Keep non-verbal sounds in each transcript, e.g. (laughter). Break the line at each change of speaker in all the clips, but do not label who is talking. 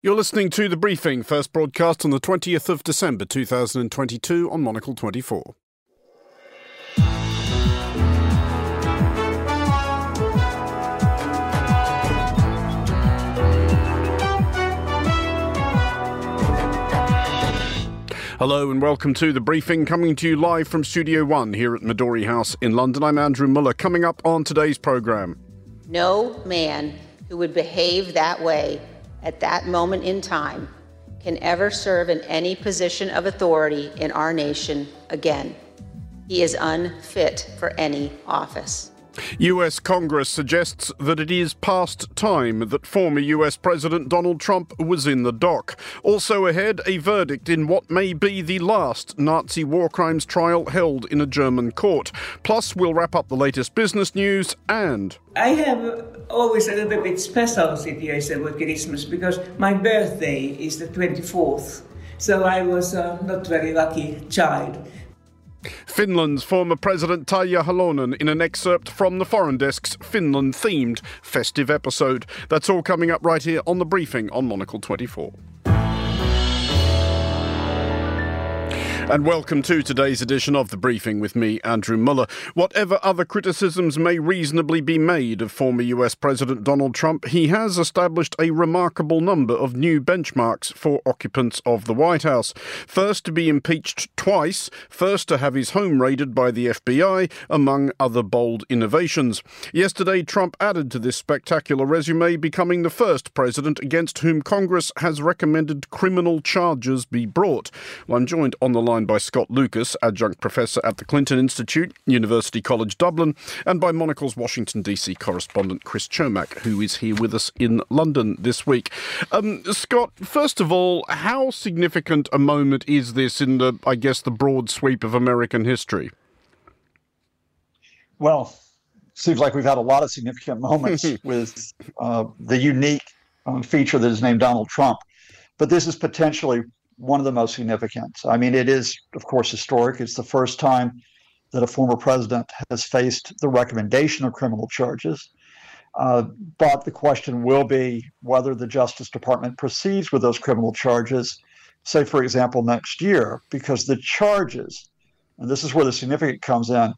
You're listening to The Briefing, first broadcast on the 20th of December 2022 on Monocle 24. Hello and welcome to The Briefing, coming to you live from Studio One here at Midori House in London. I'm Andrew Mueller. Coming up on today's programme.
No man who would behave that way at that moment in time can ever serve in any position of authority in our nation again. He is unfit for any office.
US Congress suggests that it is past time that former US President Donald Trump was in the dock. Also ahead, a verdict in what may be the last Nazi war crimes trial held in a German court. Plus, we'll wrap up the latest business news and.
I have always a little bit special situation with Christmas because my birthday is the 24th. So I was a not very lucky child.
Finland's former president Tarja Halonen in an excerpt from the Foreign Desk's Finland themed festive episode. That's all coming up right here on the briefing on Monocle 24. And welcome to today's edition of The Briefing with me, Andrew Mueller. Whatever other criticisms may reasonably be made of former US President Donald Trump, he has established a remarkable number of new benchmarks for occupants of the White House. First to be impeached twice, first to have his home raided by the FBI, among other bold innovations. Yesterday, Trump added to this spectacular resume, becoming the first president against whom Congress has recommended criminal charges be brought. Well, I'm joined on the line by Scott Lucas, adjunct professor at the Clinton Institute, University College Dublin, and by Monocle's Washington, D.C. correspondent Chris Cermak, who is here with us in London this week. Um, Scott, first of all, how significant a moment is this in the, I guess, the broad sweep of American history?
Well, seems like we've had a lot of significant moments (laughs) with uh, the unique uh, feature that is named Donald Trump. But this is potentially one of the most significant. I mean, it is, of course, historic. It's the first time that a former president has faced the recommendation of criminal charges. Uh, but the question will be whether the Justice Department proceeds with those criminal charges, say, for example, next year, because the charges, and this is where the significant comes in,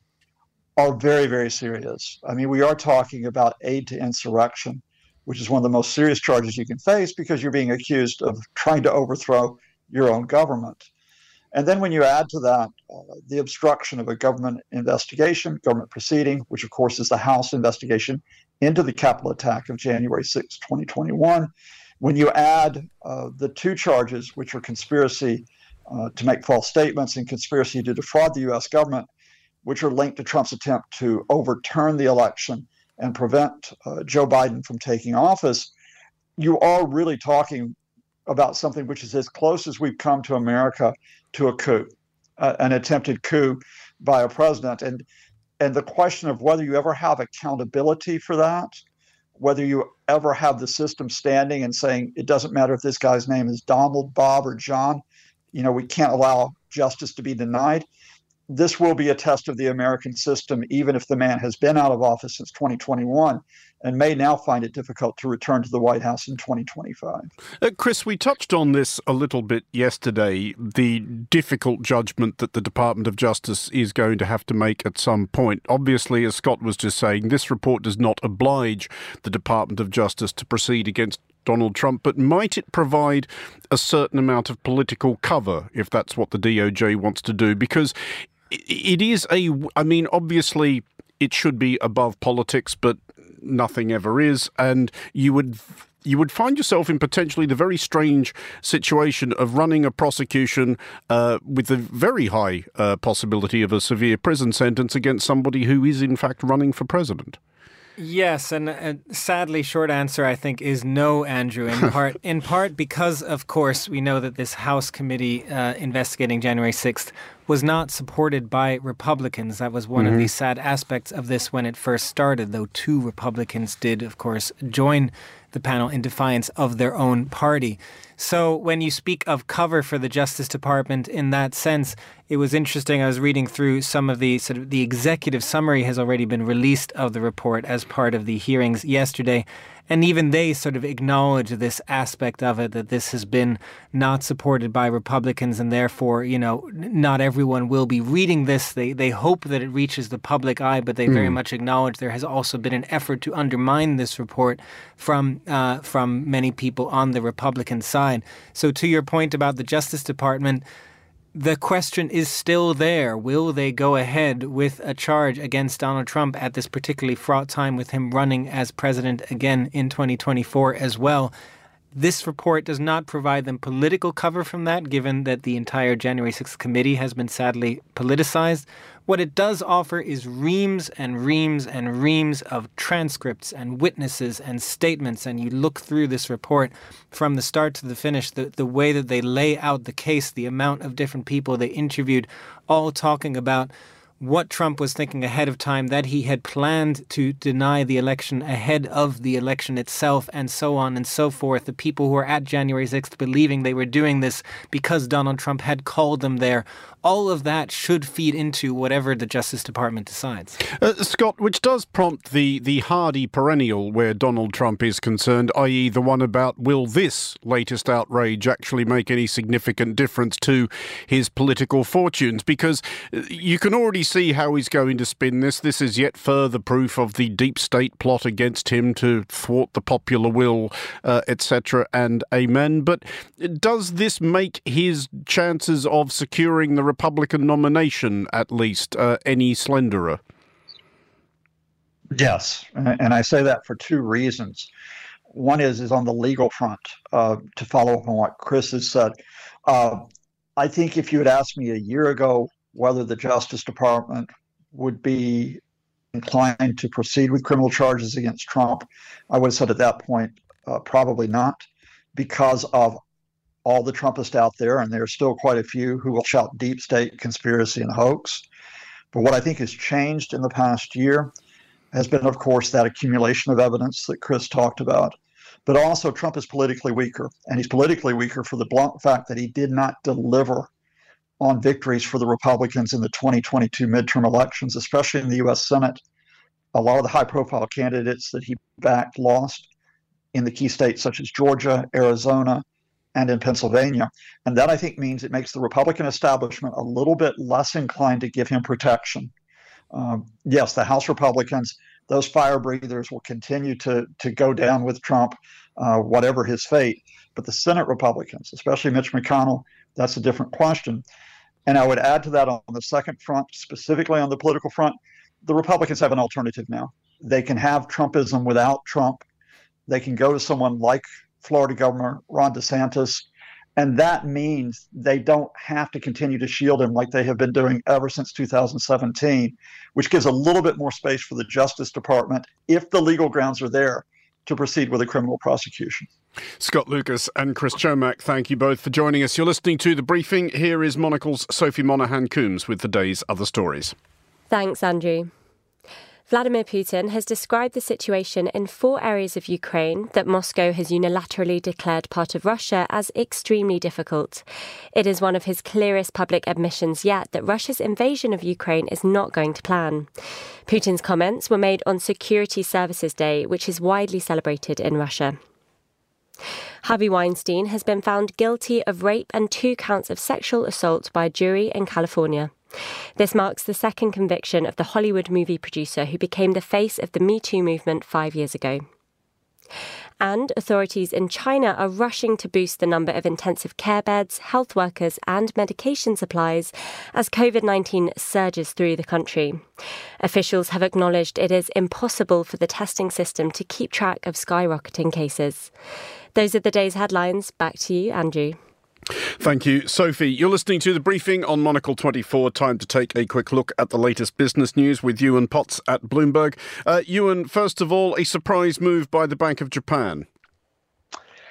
are very, very serious. I mean, we are talking about aid to insurrection, which is one of the most serious charges you can face because you're being accused of trying to overthrow your own government. And then when you add to that uh, the obstruction of a government investigation, government proceeding, which of course is the House investigation into the Capitol attack of January 6, 2021, when you add uh, the two charges, which are conspiracy uh, to make false statements and conspiracy to defraud the US government, which are linked to Trump's attempt to overturn the election and prevent uh, Joe Biden from taking office, you are really talking about something which is as close as we've come to America to a coup, uh, an attempted coup by a president. And and the question of whether you ever have accountability for that, whether you ever have the system standing and saying it doesn't matter if this guy's name is Donald, Bob, or John, you know, we can't allow justice to be denied this will be a test of the American system, even if the man has been out of office since 2021 and may now find it difficult to return to the White House in 2025. Uh,
Chris, we touched on this a little bit yesterday the difficult judgment that the Department of Justice is going to have to make at some point. Obviously, as Scott was just saying, this report does not oblige the Department of Justice to proceed against Donald Trump, but might it provide a certain amount of political cover if that's what the DOJ wants to do? Because it is a. I mean, obviously, it should be above politics, but nothing ever is, and you would you would find yourself in potentially the very strange situation of running a prosecution uh, with the very high uh, possibility of a severe prison sentence against somebody who is in fact running for president.
Yes, and uh, sadly, short answer I think is no, Andrew. In (laughs) part, in part because of course we know that this House committee uh, investigating January sixth was not supported by Republicans. That was one mm-hmm. of the sad aspects of this when it first started. Though two Republicans did, of course, join the panel in defiance of their own party. So when you speak of cover for the Justice Department in that sense, it was interesting. I was reading through some of the sort of the executive summary has already been released of the report as part of the hearings yesterday. And even they sort of acknowledge this aspect of it that this has been not supported by Republicans, and therefore, you know, not everyone will be reading this. They they hope that it reaches the public eye, but they mm. very hmm. much acknowledge there has also been an effort to undermine this report from uh, from many people on the Republican side. So, to your point about the Justice Department the question is still there. Will they go ahead with a charge against Donald Trump at this particularly fraught time with him running as president again in 2024 as well? This report does not provide them political cover from that, given that the entire January 6th committee has been sadly politicized. What it does offer is reams and reams and reams of transcripts and witnesses and statements. And you look through this report from the start to the finish, the, the way that they lay out the case, the amount of different people they interviewed, all talking about what Trump was thinking ahead of time, that he had planned to deny the election ahead of the election itself, and so on and so forth. The people who were at January 6th believing they were doing this because Donald Trump had called them there all of that should feed into whatever the Justice Department decides.
Uh, Scott, which does prompt the, the hardy perennial where Donald Trump is concerned, i.e., the one about will this latest outrage actually make any significant difference to his political fortunes? Because uh, you can already see how he's going to spin this. This is yet further proof of the deep state plot against him to thwart the popular will, uh, etc., and amen. But does this make his chances of securing the Republican nomination, at least, uh, any slenderer?
Yes, and I say that for two reasons. One is is on the legal front. Uh, to follow up on what Chris has said, uh, I think if you had asked me a year ago whether the Justice Department would be inclined to proceed with criminal charges against Trump, I would have said at that point uh, probably not, because of all the Trumpists out there, and there are still quite a few who will shout deep state conspiracy and hoax. But what I think has changed in the past year has been, of course, that accumulation of evidence that Chris talked about. But also, Trump is politically weaker, and he's politically weaker for the blunt fact that he did not deliver on victories for the Republicans in the 2022 midterm elections, especially in the U.S. Senate. A lot of the high profile candidates that he backed lost in the key states such as Georgia, Arizona, and in Pennsylvania. And that I think means it makes the Republican establishment a little bit less inclined to give him protection. Um, yes, the House Republicans, those fire breathers will continue to, to go down with Trump, uh, whatever his fate. But the Senate Republicans, especially Mitch McConnell, that's a different question. And I would add to that on the second front, specifically on the political front, the Republicans have an alternative now. They can have Trumpism without Trump. They can go to someone like Florida Governor Ron DeSantis. And that means they don't have to continue to shield him like they have been doing ever since 2017, which gives a little bit more space for the Justice Department, if the legal grounds are there, to proceed with a criminal prosecution.
Scott Lucas and Chris Cermak, thank you both for joining us. You're listening to The Briefing. Here is Monocle's Sophie Monaghan Coombs with the day's other stories.
Thanks, Andrew. Vladimir Putin has described the situation in four areas of Ukraine that Moscow has unilaterally declared part of Russia as extremely difficult. It is one of his clearest public admissions yet that Russia's invasion of Ukraine is not going to plan. Putin's comments were made on Security Services Day, which is widely celebrated in Russia. Harvey Weinstein has been found guilty of rape and two counts of sexual assault by a jury in California. This marks the second conviction of the Hollywood movie producer who became the face of the Me Too movement five years ago. And authorities in China are rushing to boost the number of intensive care beds, health workers, and medication supplies as COVID 19 surges through the country. Officials have acknowledged it is impossible for the testing system to keep track of skyrocketing cases. Those are the day's headlines. Back to you, Andrew.
Thank you, Sophie. You're listening to the briefing on Monocle 24. Time to take a quick look at the latest business news with Ewan Potts at Bloomberg. Uh, Ewan, first of all, a surprise move by the Bank of Japan.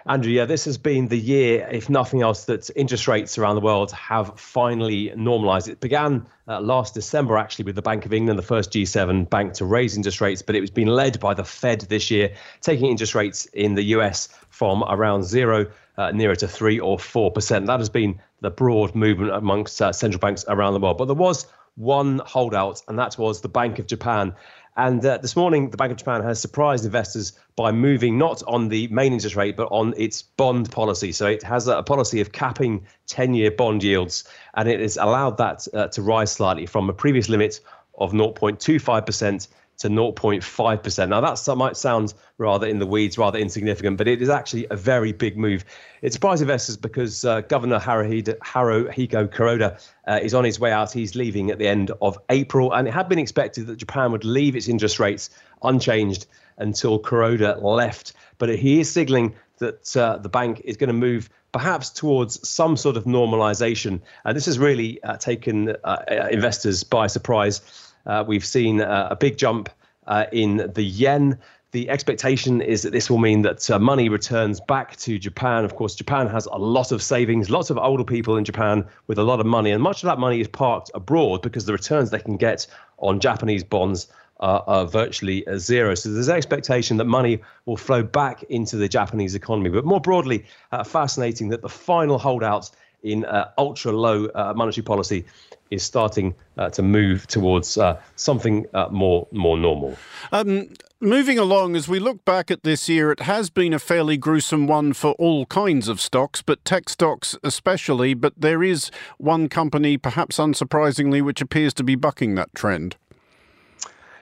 Andrew, yeah, this has been the year, if nothing else, that interest rates around the world have finally normalized. It began uh, last December, actually, with the Bank of England, the first G7 bank to raise interest rates, but it was being led by the Fed this year, taking interest rates in the US from around zero uh, nearer to three or four percent. That has been the broad movement amongst uh, central banks around the world. But there was one holdout, and that was the Bank of Japan. And uh, this morning, the Bank of Japan has surprised investors by moving not on the main interest rate, but on its bond policy. So it has a, policy of capping 10 year bond yields, and it has allowed that uh, to rise slightly from a previous limit of 0.25% to 0.5%. Now, that might sound rather in the weeds, rather insignificant, but it is actually a very big move. It surprised investors because uh, Governor Haruhito, Haruhiko Kuroda uh, is on his way out. He's leaving at the end of April, and it had been expected that Japan would leave its interest rates unchanged until Kuroda left. But he is signaling that uh, the bank is going to move perhaps towards some sort of normalization. And this has really uh, taken uh, investors by surprise. Uh, we've seen uh, a big jump uh, in the yen. The expectation is that this will mean that uh, money returns back to Japan. Of course, Japan has a lot of savings, lots of older people in Japan with a lot of money, and much of that money is parked abroad because the returns they can get on Japanese bonds are, are virtually zero. So there's an expectation that money will flow back into the Japanese economy. But more broadly, uh, fascinating that the final holdout in uh, ultra low uh, monetary policy is starting uh, to move towards uh, something uh, more more normal.
Um, moving along, as we look back at this year, it has been a fairly gruesome one for all kinds of stocks, but tech stocks especially. But there is one company, perhaps unsurprisingly, which appears to be bucking that trend.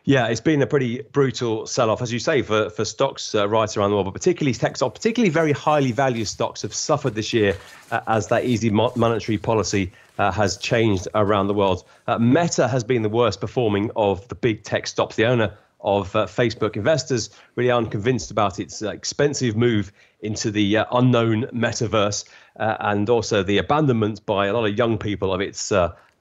Yeah, it's been a pretty brutal sell-off, as you say, for for stocks uh, right around the world, but particularly tech stocks, particularly very highly valued stocks, have suffered this year uh, as that easy mo- monetary policy uh, has changed around the world. Uh, Meta has been the worst performing of the big tech stocks. The owner of uh, Facebook investors really aren't convinced about its uh, expensive move into the unknown metaverse, and also the abandonment by a lot of young people of its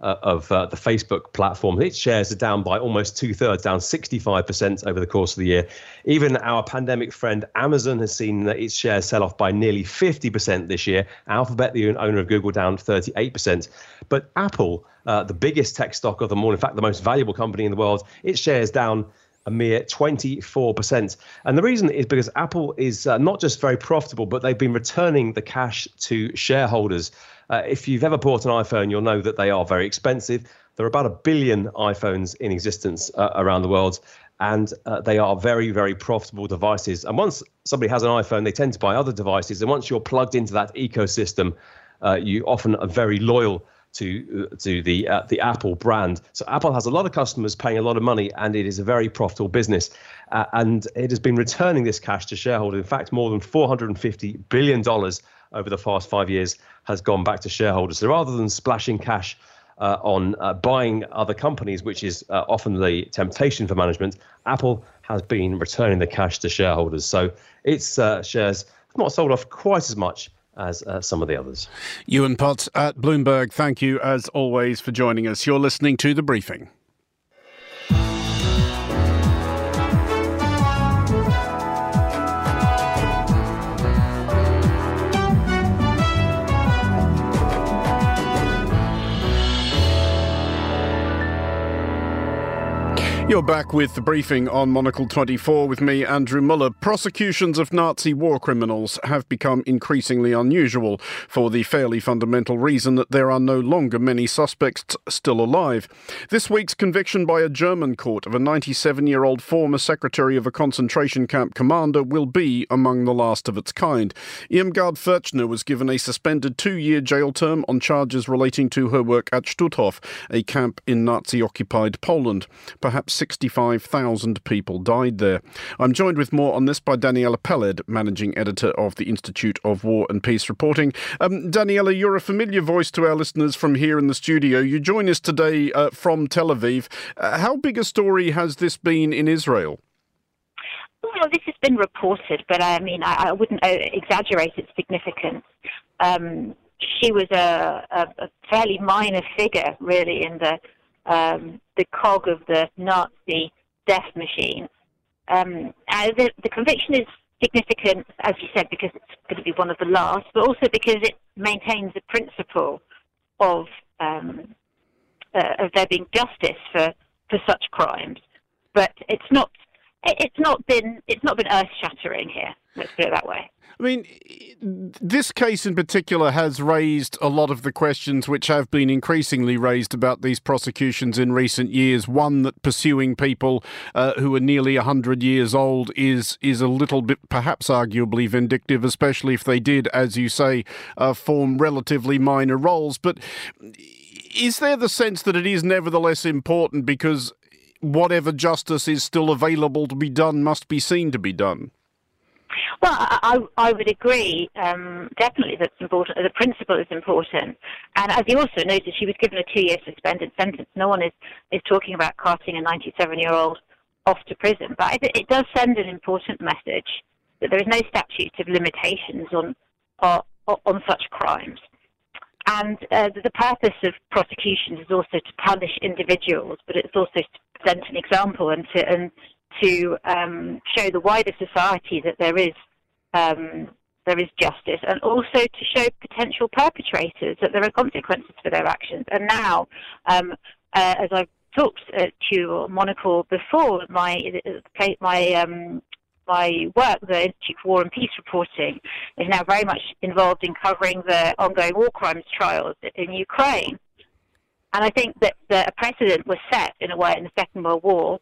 uh, of uh, the Facebook platform. Its shares are down by almost two thirds, down 65% over the course of the year. Even our pandemic friend Amazon has seen its shares sell off by nearly 50% this year. Alphabet, the owner of Google, down 38%. But Apple, uh, the biggest tech stock of them all, in fact, the most valuable company in the world, its shares down a mere 24%. And the reason is because Apple is uh, not just very profitable, but they've been returning the cash to shareholders. Uh, if you've ever bought an iPhone, you'll know that they are very expensive. There are about a billion iPhones in existence uh, around the world, and uh, they are very, very profitable devices. And once somebody has an iPhone, they tend to buy other devices. And once you're plugged into that ecosystem, uh, you often are very loyal to uh, to the uh, the Apple brand. So Apple has a lot of customers paying a lot of money, and it is a very profitable business. Uh, and it has been returning this cash to shareholders. In fact, more than 450 billion dollars over the past five years has gone back to shareholders. So rather than splashing cash uh, on uh, buying other companies, which is uh, often the temptation for management, Apple has been returning the cash to shareholders. So its shares have not sold off quite as much as uh, some of the others.
Ewan Potts at Bloomberg, thank you as always for joining us. You're listening to The Briefing. You're back with the briefing on Monocle 24 with me, Andrew Mueller. Prosecutions of Nazi war criminals have become increasingly unusual for the fairly fundamental reason that there are no longer many suspects still alive. This week's conviction by a German court of a 97 year old former secretary of a concentration camp commander will be among the last of its kind. Irmgard Furchner was given a suspended two year jail term on charges relating to her work at Stutthof, a camp in Nazi occupied Poland. Perhaps 65,000 people died there. I'm joined with more on this by Daniela Peled, managing editor of the Institute of War and Peace Reporting. Um, Daniela, you're a familiar voice to our listeners from here in the studio. You join us today uh, from Tel Aviv. Uh, how big a story has this been in Israel?
Well, this has been reported, but I mean, I, I wouldn't uh, exaggerate its significance. Um, she was a, a, a, fairly minor figure, really, in the um, the cog of the Nazi death machine. Um, uh, the, the conviction is significant, as you said, because it's going to be one of the last, but also because it maintains the principle of um, uh, of there being justice for, for such crimes. But it's not it's not been it's not been earth shattering here. Let's put it that way.
I mean, this case in particular has raised a lot of the questions which have been increasingly raised about these prosecutions in recent years. One that pursuing people uh, who are nearly 100 years old is is a little bit, perhaps arguably vindictive, especially if they did, as you say, uh, form relatively minor roles. But is there the sense that it is nevertheless important because whatever justice is still available to be done must be seen to be done?
Well, I, I would agree. Um, definitely, important. The principle is important, and as you also noted, she was given a two-year suspended sentence. No one is is talking about casting a 97-year-old off to prison, but it, it does send an important message that there is no statute of limitations on on, on such crimes. And uh, the purpose of prosecutions is also to punish individuals, but it's also to present an example and to and to um, show the wider society that there is um, there is justice, and also to show potential perpetrators that there are consequences for their actions. And now, um, uh, as I've talked uh, to Monocle before, my my um, my work, the Institute for War and Peace Reporting, is now very much involved in covering the ongoing war crimes trials in Ukraine. And I think that the, a precedent was set in a way in the Second World War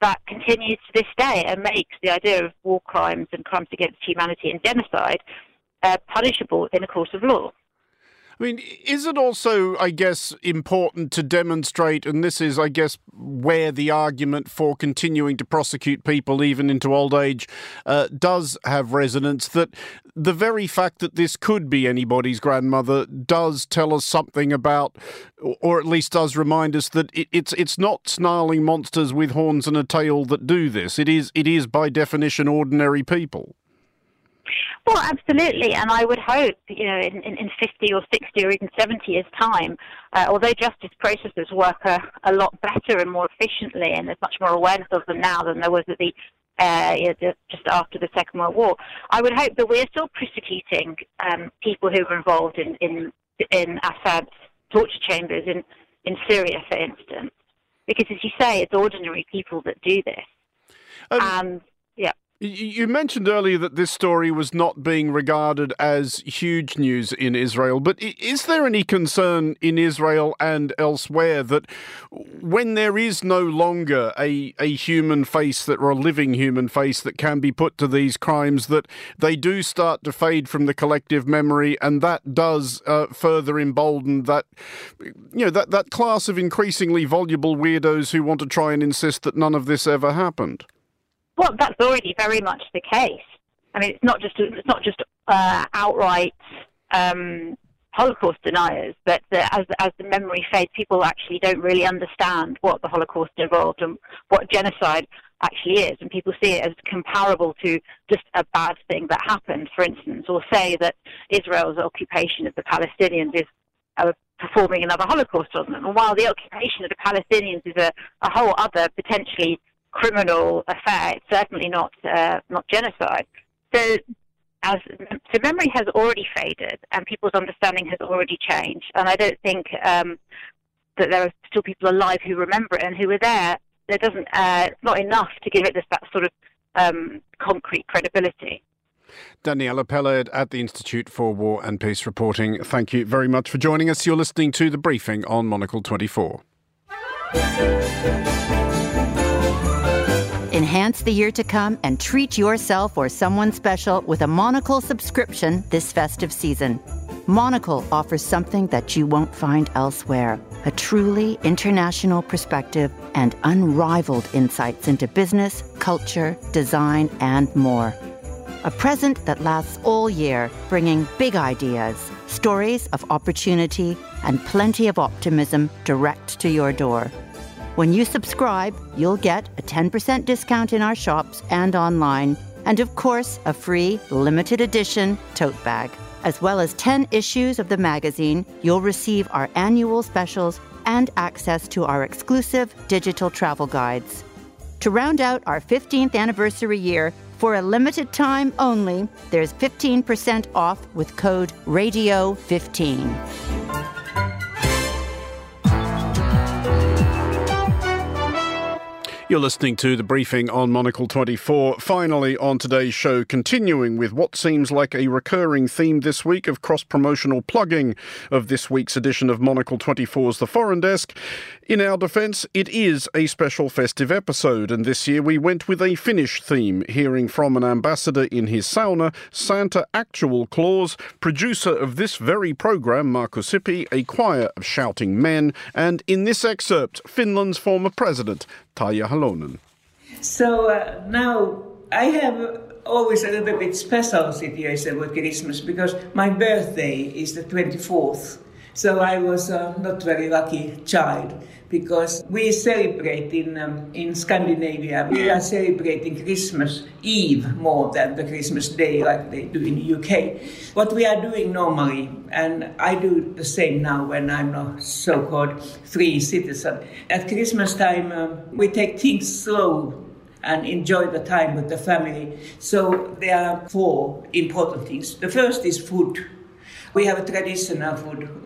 that continues to this day and makes the idea of war crimes and crimes against humanity and genocide uh, punishable in a court of law.
I mean, is it also, I guess, important to demonstrate, and this is, I guess, where the argument for continuing to prosecute people even into old age uh, does have resonance, that the very fact that this could be anybody's grandmother does tell us something about, or at least does remind us that it, it's it's not snarling monsters with horns and a tail that do this. It is it is by definition ordinary people.
Well, absolutely, and I would hope, you know, in, in, in 50 or 60 or even 70 years' time, uh, although justice processes work a, a lot better and more efficiently, and there's much more awareness of them now than there was at the uh, just after the Second World War. I would hope that we are still prosecuting um, people who were involved in in, in Assad's torture chambers in in Syria, for instance, because as you say, it's ordinary people that do this. Um, yeah.
You mentioned earlier that this story was not being regarded as huge news in Israel, but is there any concern in Israel and elsewhere that when there is no longer a, a human face that or a living human face that can be put to these crimes, that they do start to fade from the collective memory, and that does uh, further embolden that you know that, that class of increasingly voluble weirdos who want to try and insist that none of this ever happened?
Well, that's already very much the case. I mean, it's not just it's not just uh, outright um, Holocaust deniers, but the, as as the memory fades, people actually don't really understand what the Holocaust involved and what genocide actually is, and people see it as comparable to just a bad thing that happened, for instance, or say that Israel's occupation of the Palestinians is uh, performing another Holocaust on them. And while the occupation of the Palestinians is a, a whole other potentially criminal affair. It's certainly not uh, not genocide. So, as so, memory has already faded, and people's understanding has already changed. And I don't think um, that there are still people alive who remember it and who were there. There doesn't. Uh, it's not enough to give it this that sort of um, concrete credibility.
Daniela Peled at the Institute for War and Peace Reporting. Thank you very much for joining us. You're listening to the briefing on Monocle 24.
Enhance the year to come and treat yourself or someone special with a Monocle subscription this festive season. Monocle offers something that you won't find elsewhere a truly international perspective and unrivaled insights into business, culture, design, and more. A present that lasts all year, bringing big ideas, stories of opportunity, and plenty of optimism direct to your door. When you subscribe, you'll get a 10% discount in our shops and online, and of course, a free limited edition tote bag. As well as 10 issues of the magazine, you'll receive our annual specials and access to our exclusive digital travel guides. To round out our 15th anniversary year, for a limited time only, there's 15% off with code RADIO15.
You're listening to the briefing on Monocle 24. Finally, on today's show, continuing with what seems like a recurring theme this week of cross promotional plugging of this week's edition of Monocle 24's The Foreign Desk. In our defence, it is a special festive episode, and this year we went with a Finnish theme, hearing from an ambassador in his sauna, Santa Actual Claus, producer of this very programme, Markus Hippi, a choir of shouting men, and in this excerpt, Finland's former president, Halonen.
So uh, now I have always a little bit special situation with Christmas because my birthday is the 24th. So I was a not very lucky child because we celebrate in, um, in Scandinavia, we are celebrating Christmas Eve more than the Christmas Day like they do in the UK. What we are doing normally, and I do the same now when I'm a so-called free citizen, at Christmas time um, we take things slow and enjoy the time with the family. So there are four important things. The first is food. We have a traditional food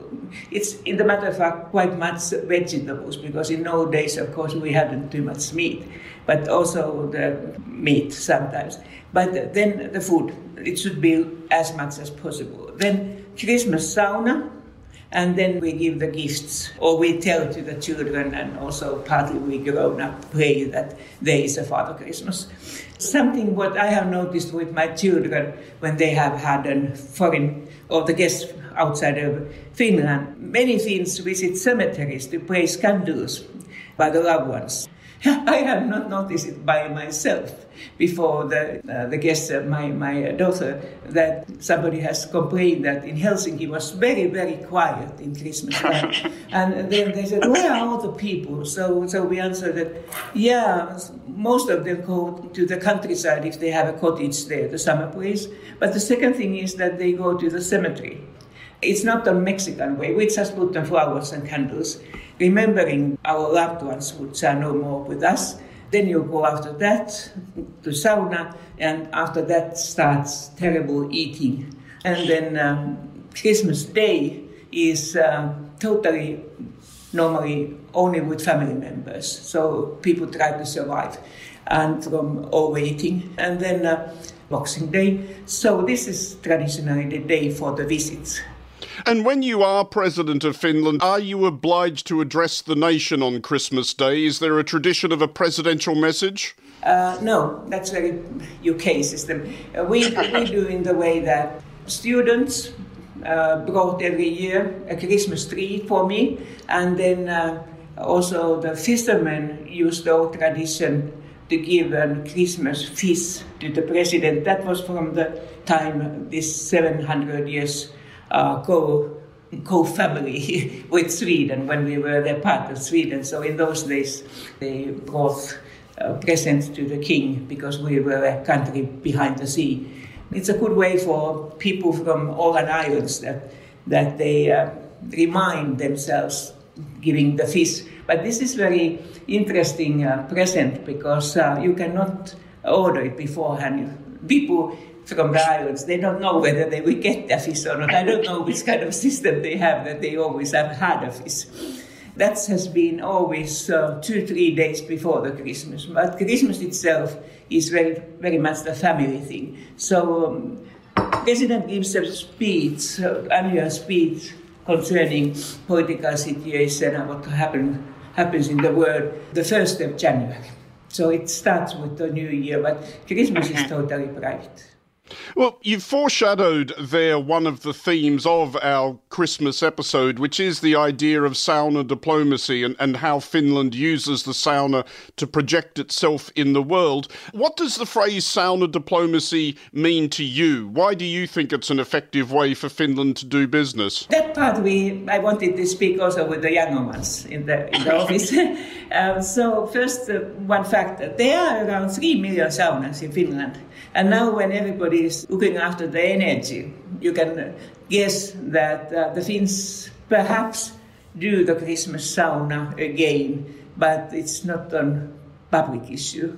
it's, in the matter of fact, quite much vegetables because in old days, of course, we hadn't too much meat, but also the meat sometimes. But then the food, it should be as much as possible. Then Christmas sauna, and then we give the gifts, or we tell to the children, and also partly we grown up pray that there is a Father Christmas. Something what I have noticed with my children when they have had a foreign or the guests outside of Finland, many Finns visit cemeteries to place candles by the loved ones. (laughs) I have not noticed it by myself before the, uh, the guest, uh, my, my daughter, that somebody has complained that in Helsinki was very, very quiet in Christmas (laughs) time. and then they said, where are all the people? So, so we answered that, yeah, most of them go to the countryside if they have a cottage there, the summer place. But the second thing is that they go to the cemetery. It's not the Mexican way. We just put the flowers and candles, remembering our loved ones which are no more with us. Then you go after that to sauna, and after that starts terrible eating. And then um, Christmas Day is uh, totally normally only with family members. So people try to survive and from overeating. And then uh, Boxing Day. So this is traditionally the day for the visits.
And when you are President of Finland, are you obliged to address the nation on Christmas Day? Is there a tradition of a presidential message?
Uh, no, that's very (laughs) UK system. Uh, we, we do in the way that students uh, brought every year a Christmas tree for me, and then uh, also the fishermen used the old tradition to give a Christmas feast to the president. That was from the time, this 700 years uh, co co-family (laughs) with Sweden when we were the part of Sweden. So in those days, they brought uh, presents to the king because we were a country behind the sea. It's a good way for people from Åland Islands that that they uh, remind themselves giving the fish. But this is very interesting uh, present because uh, you cannot order it beforehand. People from the islands. They don't know whether they will get the fish or not. I don't know which kind of system they have that they always have had a fish. That has been always uh, two, three days before the Christmas. But Christmas itself is very, very much the family thing. So um, President gives a speech, uh, annual speech concerning political situation and what happen, happens in the world the 1st of January. So it starts with the new year, but Christmas is totally private.
Well, you've foreshadowed there one of the themes of our Christmas episode, which is the idea of sauna diplomacy and, and how Finland uses the sauna to project itself in the world. What does the phrase sauna diplomacy mean to you? Why do you think it's an effective way for Finland to do business?
That part we I wanted to speak also with the younger ones in the, in the office. (laughs) um, so first, uh, one fact, there are around 3 million saunas in Finland. And now, when everybody is looking after the energy, you can guess that uh, the Finns perhaps do the Christmas sauna again, but it's not a public issue.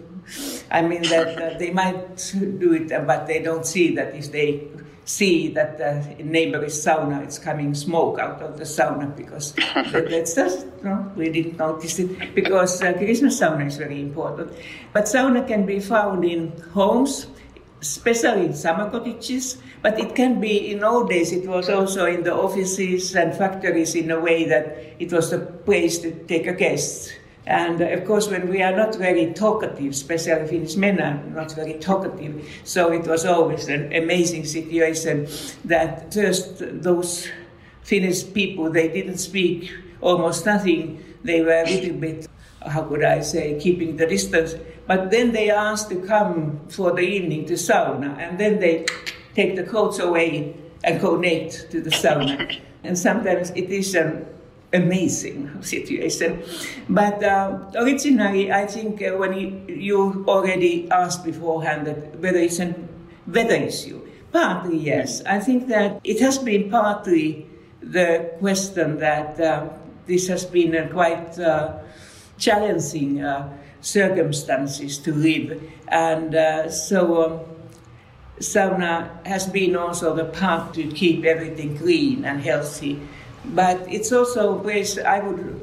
I mean that uh, they might do it, but they don't see that if they see that the neighbor is sauna, it's coming smoke out of the sauna because (laughs) that's just, no, we didn't notice it because uh, Christmas sauna is very important. But sauna can be found in homes, especially in summer cottages, but it can be in old days, it was also in the offices and factories in a way that it was a place to take a guest and of course, when we are not very talkative, especially Finnish men are not very talkative, so it was always an amazing situation that first those Finnish people, they didn't speak almost nothing. They were a little bit, how could I say, keeping the distance. But then they asked to come for the evening to sauna, and then they take the coats away and go naked to the sauna. (laughs) and sometimes it is an amazing situation. But uh, originally, I think uh, when you, you, already asked beforehand that whether it's a weather issue, partly yes. I think that it has been partly the question that uh, this has been a quite uh, challenging uh, circumstances to live, and uh, so. Um, sauna has been also the part to keep everything clean and healthy but it's also a place I would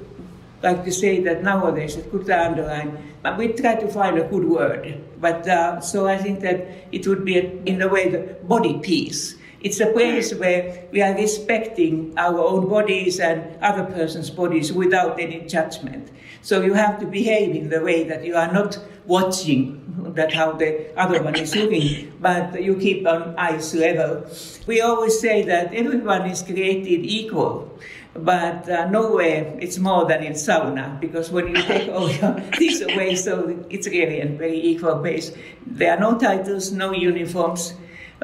like to say that nowadays it could underline, but we try to find a good word. But uh, so I think that it would be, a, in a way, the body peace. It's a place where we are respecting our own bodies and other person's bodies without any judgment. So you have to behave in the way that you are not watching (laughs) that how the other one is looking, but you keep on eyes level. We always say that everyone is created equal but uh, nowhere it's more than in sauna because when you take all your (laughs) things away, so it's really a very equal base. There are no titles, no uniforms,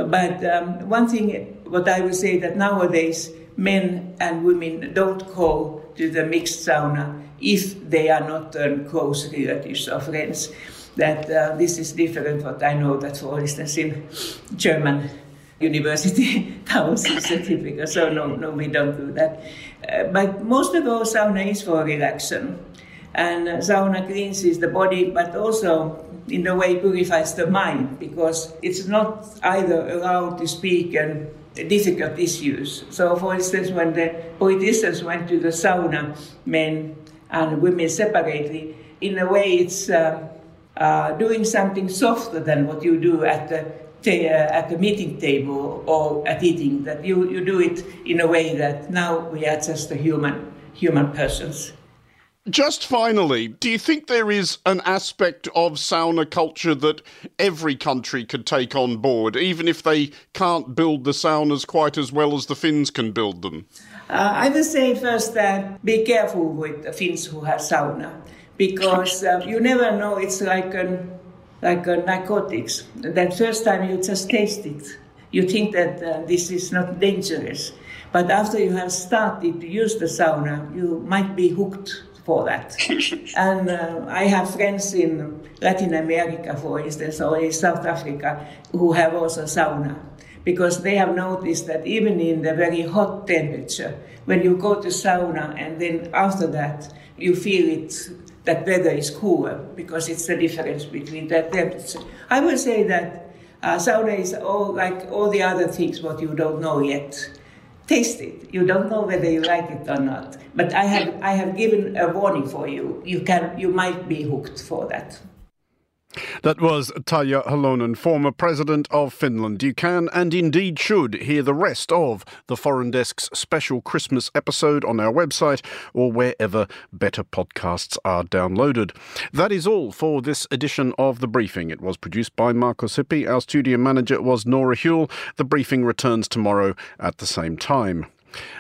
but um, one thing what I would say that nowadays men and women don't go to the mixed sauna if they are not um, close relatives or friends. That uh, this is different. What I know that, for instance, in German university (laughs) is typical. So no, no, we don't do that. Uh, but most of all, sauna is for relaxation, and sauna cleanses the body, but also in a way purifies the mind because it's not either allowed to speak and difficult issues. So, for instance, when the politicians went to the sauna, men and women separately, in a way it's uh, uh, doing something softer than what you do at the uh, at the meeting table or at eating, that you, you do it in a way that now we are just a human, human persons.
Just finally, do you think there is an aspect of sauna culture that every country could take on board, even if they can't build the saunas quite as well as the Finns can build them?
Uh, I would say first that be careful with the Finns who have sauna, because uh, you never know, it's like an like uh, narcotics. That first time you just taste it, you think that uh, this is not dangerous. But after you have started to use the sauna, you might be hooked for that. (laughs) and uh, I have friends in Latin America, for instance, or in South Africa, who have also sauna. Because they have noticed that even in the very hot temperature, when you go to sauna and then after that you feel it that weather is cooler because it's the difference between that temperature. I would say that uh, sauna is all like all the other things what you don't know yet. Taste it. You don't know whether you like it or not. But I have I have given a warning for you. You can you might be hooked for that.
That was Tarja Halonen, former president of Finland. You can and indeed should hear the rest of the Foreign Desk's special Christmas episode on our website or wherever better podcasts are downloaded. That is all for this edition of The Briefing. It was produced by Markus Hippi. Our studio manager was Nora Hewell. The briefing returns tomorrow at the same time.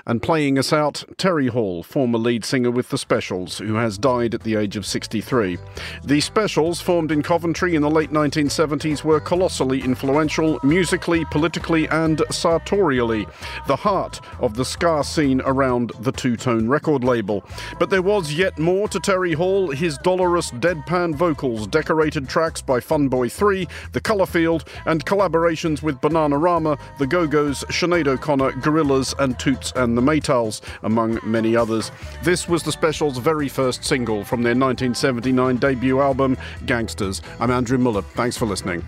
And playing us out, Terry Hall, former lead singer with The Specials, who has died at the age of 63. The Specials, formed in Coventry in the late 1970s, were colossally influential musically, politically, and sartorially, the heart of the ska scene around the two tone record label. But there was yet more to Terry Hall his dolorous deadpan vocals, decorated tracks by Funboy 3, The Colourfield, and collaborations with Bananarama, The Go Go's, Sinead O'Connor, Gorillaz, and Toot Roots and the Maytals, among many others. This was the special's very first single from their 1979 debut album, Gangsters. I'm Andrew Mueller. Thanks for listening.